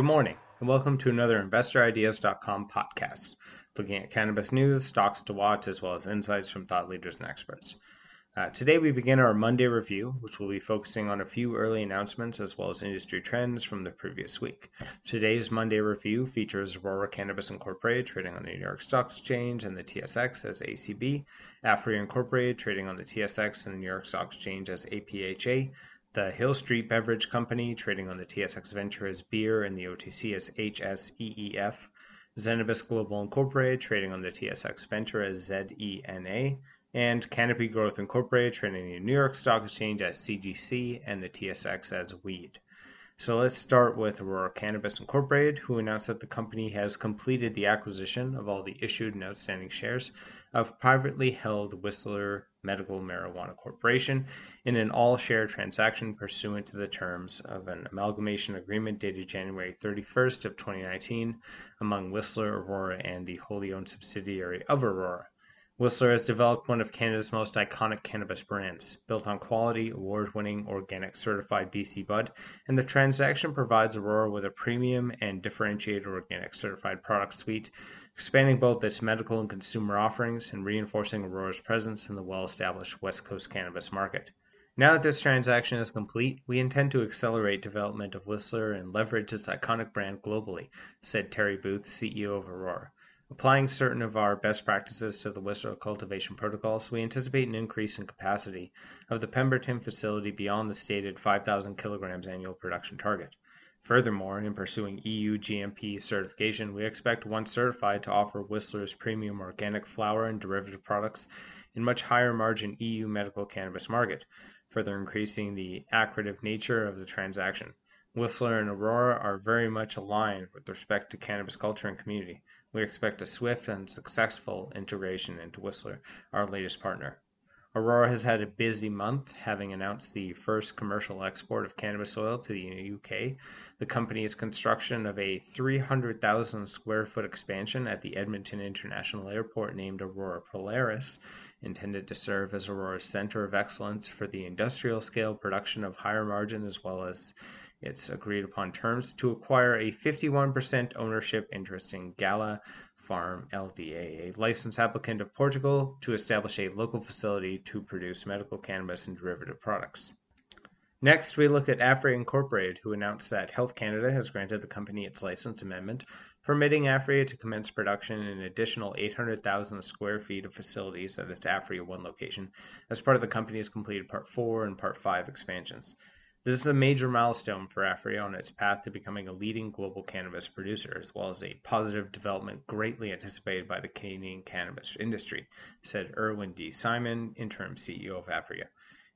Good morning, and welcome to another InvestorIdeas.com podcast, looking at cannabis news, stocks to watch, as well as insights from thought leaders and experts. Uh, today, we begin our Monday review, which will be focusing on a few early announcements as well as industry trends from the previous week. Today's Monday review features Aurora Cannabis Incorporated trading on the New York Stock Exchange and the TSX as ACB, Aphria Incorporated trading on the TSX and the New York Stock Exchange as APHA, the Hill Street Beverage Company, trading on the TSX Venture as Beer and the OTC as HSEEF. Zenabis Global Incorporated, trading on the TSX Venture as ZENA. And Canopy Growth Incorporated, trading on the New York Stock Exchange as CGC and the TSX as WEED. So let's start with Aurora Cannabis Incorporated, who announced that the company has completed the acquisition of all the issued and outstanding shares of privately held Whistler Medical Marijuana Corporation in an all-share transaction pursuant to the terms of an amalgamation agreement dated January 31st of 2019 among Whistler, Aurora, and the wholly owned subsidiary of Aurora. Whistler has developed one of Canada's most iconic cannabis brands, built on quality, award winning, organic certified BC Bud, and the transaction provides Aurora with a premium and differentiated organic certified product suite, expanding both its medical and consumer offerings and reinforcing Aurora's presence in the well established West Coast cannabis market. Now that this transaction is complete, we intend to accelerate development of Whistler and leverage its iconic brand globally, said Terry Booth, CEO of Aurora. Applying certain of our best practices to the Whistler cultivation protocols, we anticipate an increase in capacity of the Pemberton facility beyond the stated 5,000 kilograms annual production target. Furthermore, in pursuing EU GMP certification, we expect once certified to offer Whistler's premium organic flower and derivative products in much higher margin EU medical cannabis market, further increasing the accretive nature of the transaction. Whistler and Aurora are very much aligned with respect to cannabis culture and community. We expect a swift and successful integration into Whistler, our latest partner. Aurora has had a busy month, having announced the first commercial export of cannabis oil to the UK, the company's construction of a 300,000 square foot expansion at the Edmonton International Airport named Aurora Polaris, intended to serve as Aurora's center of excellence for the industrial scale production of higher margin as well as its agreed upon terms to acquire a 51% ownership interest in Gala Farm LDA, a licensed applicant of Portugal, to establish a local facility to produce medical cannabis and derivative products. Next, we look at Aphria Incorporated, who announced that Health Canada has granted the company its license amendment, permitting Aphria to commence production in an additional 800,000 square feet of facilities at its Aphria 1 location as part of the company's completed Part 4 and Part 5 expansions. This is a major milestone for Aphria on its path to becoming a leading global cannabis producer, as well as a positive development greatly anticipated by the Canadian cannabis industry, said Irwin D. Simon, interim CEO of Aphria.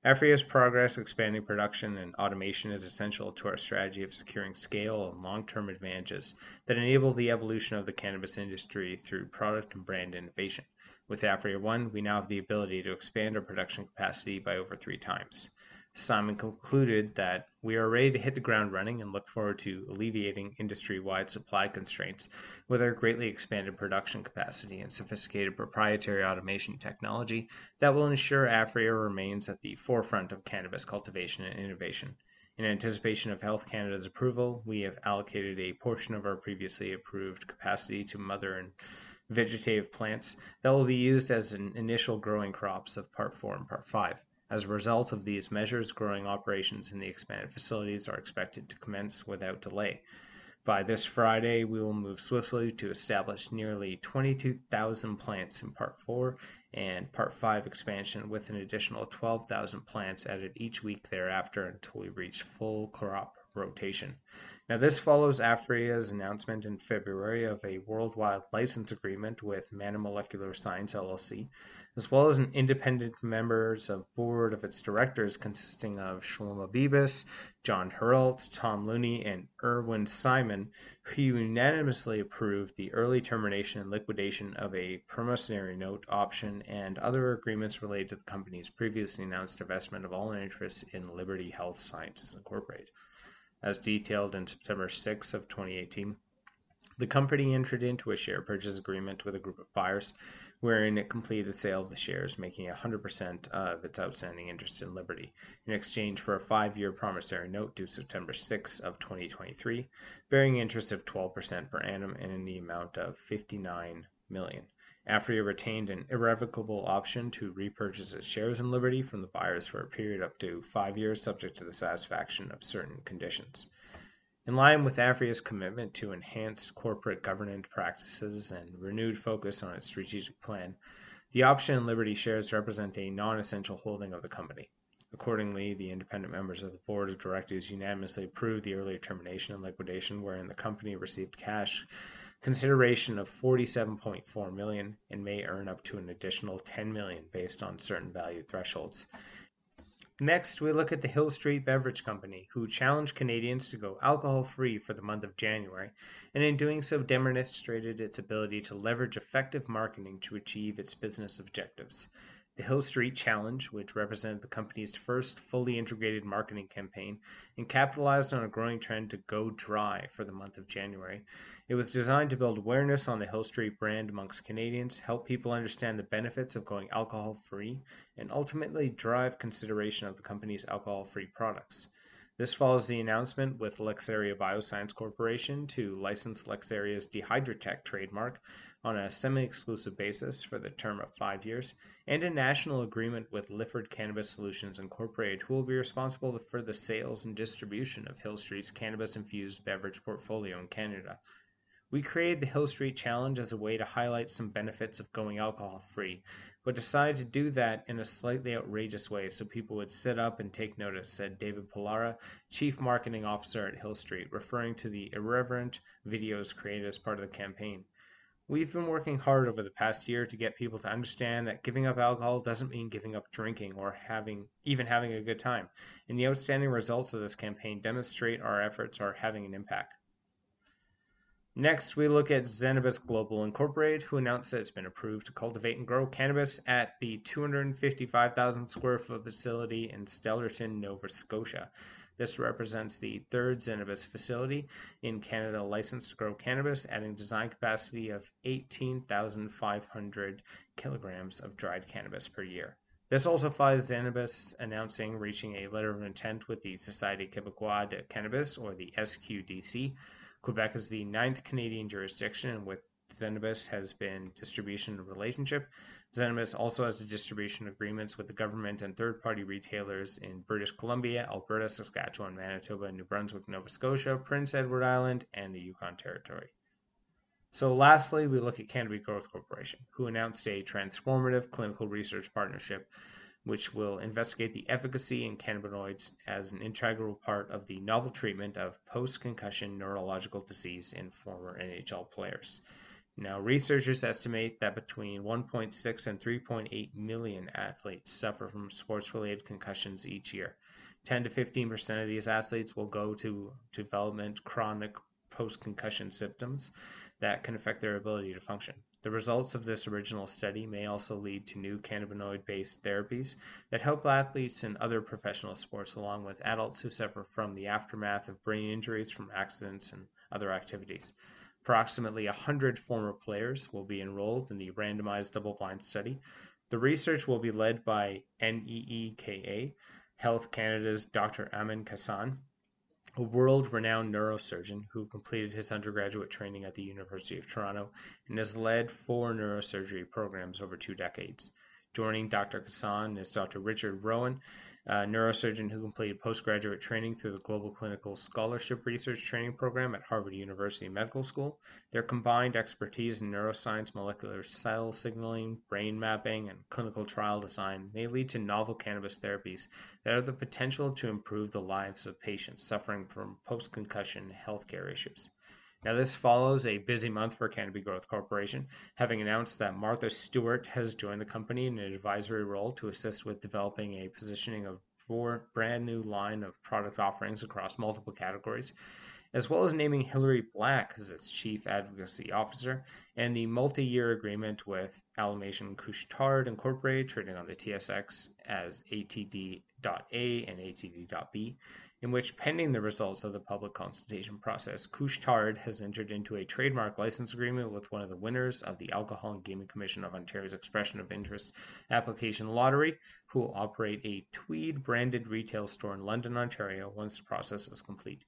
Aphria's progress expanding production and automation is essential to our strategy of securing scale and long-term advantages that enable the evolution of the cannabis industry through product and brand innovation. With Aphria 1, we now have the ability to expand our production capacity by over three times. Simon concluded that we are ready to hit the ground running and look forward to alleviating industry wide supply constraints with our greatly expanded production capacity and sophisticated proprietary automation technology that will ensure Aphria remains at the forefront of cannabis cultivation and innovation. In anticipation of Health Canada's approval, we have allocated a portion of our previously approved capacity to mother and vegetative plants that will be used as an initial growing crops of Part 4 and Part 5. As a result of these measures, growing operations in the expanded facilities are expected to commence without delay. By this Friday, we will move swiftly to establish nearly 22,000 plants in Part 4 and Part 5 expansion with an additional 12,000 plants added each week thereafter until we reach full crop rotation. Now, this follows Aphria's announcement in February of a worldwide license agreement with Mana Molecular Science LLC, as well as an independent members of board of its directors consisting of Shlomo Bibas, John Herhalt, Tom Looney, and Irwin Simon, who unanimously approved the early termination and liquidation of a promissory note option and other agreements related to the company's previously announced divestment of all interests in Liberty Health Sciences Incorporated as detailed in September 6 of 2018. The company entered into a share purchase agreement with a group of buyers wherein it completed the sale of the shares, making 100% of its outstanding interest in Liberty, in exchange for a five-year promissory note due September 6 of 2023, bearing interest of 12% per annum and in the amount of 59 million. Aphria retained an irrevocable option to repurchase its shares in Liberty from the buyers for a period up to five years, subject to the satisfaction of certain conditions. In line with Aphria's commitment to enhanced corporate governance practices and renewed focus on its strategic plan, the option in Liberty shares represent a non-essential holding of the company. Accordingly, the independent members of the board of directors unanimously approved the early termination and liquidation wherein the company received cash consideration of 47.4 million and may earn up to an additional 10 million based on certain value thresholds. Next, we look at the Hill Street Beverage Company, who challenged Canadians to go alcohol free for the month of January, and in doing so demonstrated its ability to leverage effective marketing to achieve its business objectives. The Hill Street Challenge, which represented the company's first fully integrated marketing campaign and capitalized on a growing trend to go dry for the month of January. It was designed to build awareness on the Hill Street brand amongst Canadians, help people understand the benefits of going alcohol free, and ultimately drive consideration of the company's alcohol free products. This follows the announcement with Lexaria Bioscience Corporation to license Lexaria's DehydraTECH trademark on a semi-exclusive basis for the term of five years, and a national agreement with Lifford Cannabis Solutions Incorporated, who will be responsible for the sales and distribution of Hill Street's cannabis-infused beverage portfolio in Canada. We created the Hill Street Challenge as a way to highlight some benefits of going alcohol-free, but decided to do that in a slightly outrageous way so people would sit up and take notice, said David Pollara, Chief Marketing Officer at Hill Street, referring to the irreverent videos created as part of the campaign. We've been working hard over the past year to get people to understand that giving up alcohol doesn't mean giving up drinking or having even having a good time. And the outstanding results of this campaign demonstrate our efforts are having an impact. Next, we look at Zenabis Global Incorporated, who announced that it's been approved to cultivate and grow cannabis at the 255,000 square foot facility in Stellarton, Nova Scotia. This represents the third Zenabis facility in Canada licensed to grow cannabis, adding design capacity of 18,500 kilograms of dried cannabis per year. This also follows Zenabis announcing reaching a letter of intent with the Société Québécoise de Cannabis, or the SQDC. Quebec is the ninth Canadian jurisdiction in which Zenabis has been distribution relationship. Zenabis also has distribution agreements with the government and third-party retailers in British Columbia, Alberta, Saskatchewan, Manitoba, New Brunswick, Nova Scotia, Prince Edward Island, and the Yukon Territory. So lastly, we look at Canopy Growth Corporation, who announced a transformative clinical research partnership which will investigate the efficacy in cannabinoids as an integral part of the novel treatment of post-concussion neurological disease in former NHL players. Now, researchers estimate that between 1.6 and 3.8 million athletes suffer from sports related concussions each year. 10 to 15 percent of these athletes will go to development chronic post concussion symptoms that can affect their ability to function. The results of this original study may also lead to new cannabinoid based therapies that help athletes in other professional sports, along with adults who suffer from the aftermath of brain injuries from accidents and other activities. Approximately 100 former players will be enrolled in the randomized double-blind study. The research will be led by NEEKA, Health Canada's Dr. Amin Kassam, a world renowned neurosurgeon who completed his undergraduate training at the University of Toronto and has led four neurosurgery programs over two decades. Joining Dr. Kassam is Dr. Richard Rovin, a neurosurgeon who completed postgraduate training through the Global Clinical Scholarship Research Training Program at Harvard University Medical School. Their combined expertise in neuroscience, molecular cell signaling, brain mapping, and clinical trial design may lead to novel cannabis therapies that have the potential to improve the lives of patients suffering from post concussion healthcare issues. Now, this follows a busy month for Canopy Growth Corporation, having announced that Martha Stewart has joined the company in an advisory role to assist with developing a positioning of brand new line of product offerings across multiple categories, as well as naming Hillary Black as its chief advocacy officer, and the multi-year agreement with Alimentation Couche-Tard Incorporated, trading on the TSX as ATD.A and ATD.B, in which, pending the results of the public consultation process, Couche-Tard has entered into a trademark license agreement with one of the winners of the Alcohol and Gaming Commission of Ontario's Expression of Interest application lottery, who will operate a Tweed branded retail store in London, Ontario, once the process is complete.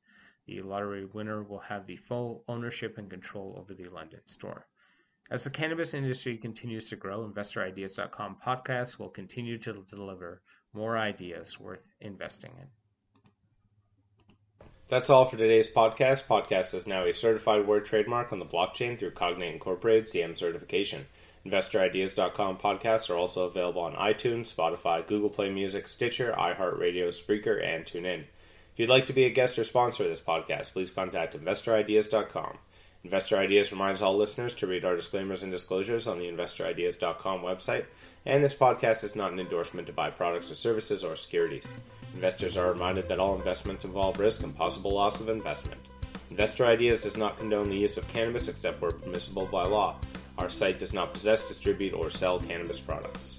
The lottery winner will have the full ownership and control over the London store. As the cannabis industry continues to grow, InvestorIdeas.com podcasts will continue to deliver more ideas worth investing in. That's all for today's podcast. Podcast is now a certified word trademark on the blockchain through Cognate Incorporated CM certification. InvestorIdeas.com podcasts are also available on iTunes, Spotify, Google Play Music, Stitcher, iHeartRadio, Spreaker, and TuneIn. If you'd like to be a guest or sponsor of this podcast, please contact InvestorIdeas.com. Investor Ideas reminds all listeners to read our disclaimers and disclosures on the InvestorIdeas.com website, and this podcast is not an endorsement to buy products or services or securities. Investors are reminded that all investments involve risk and possible loss of investment. Investor Ideas does not condone the use of cannabis except where permissible by law. Our site does not possess, distribute, or sell cannabis products.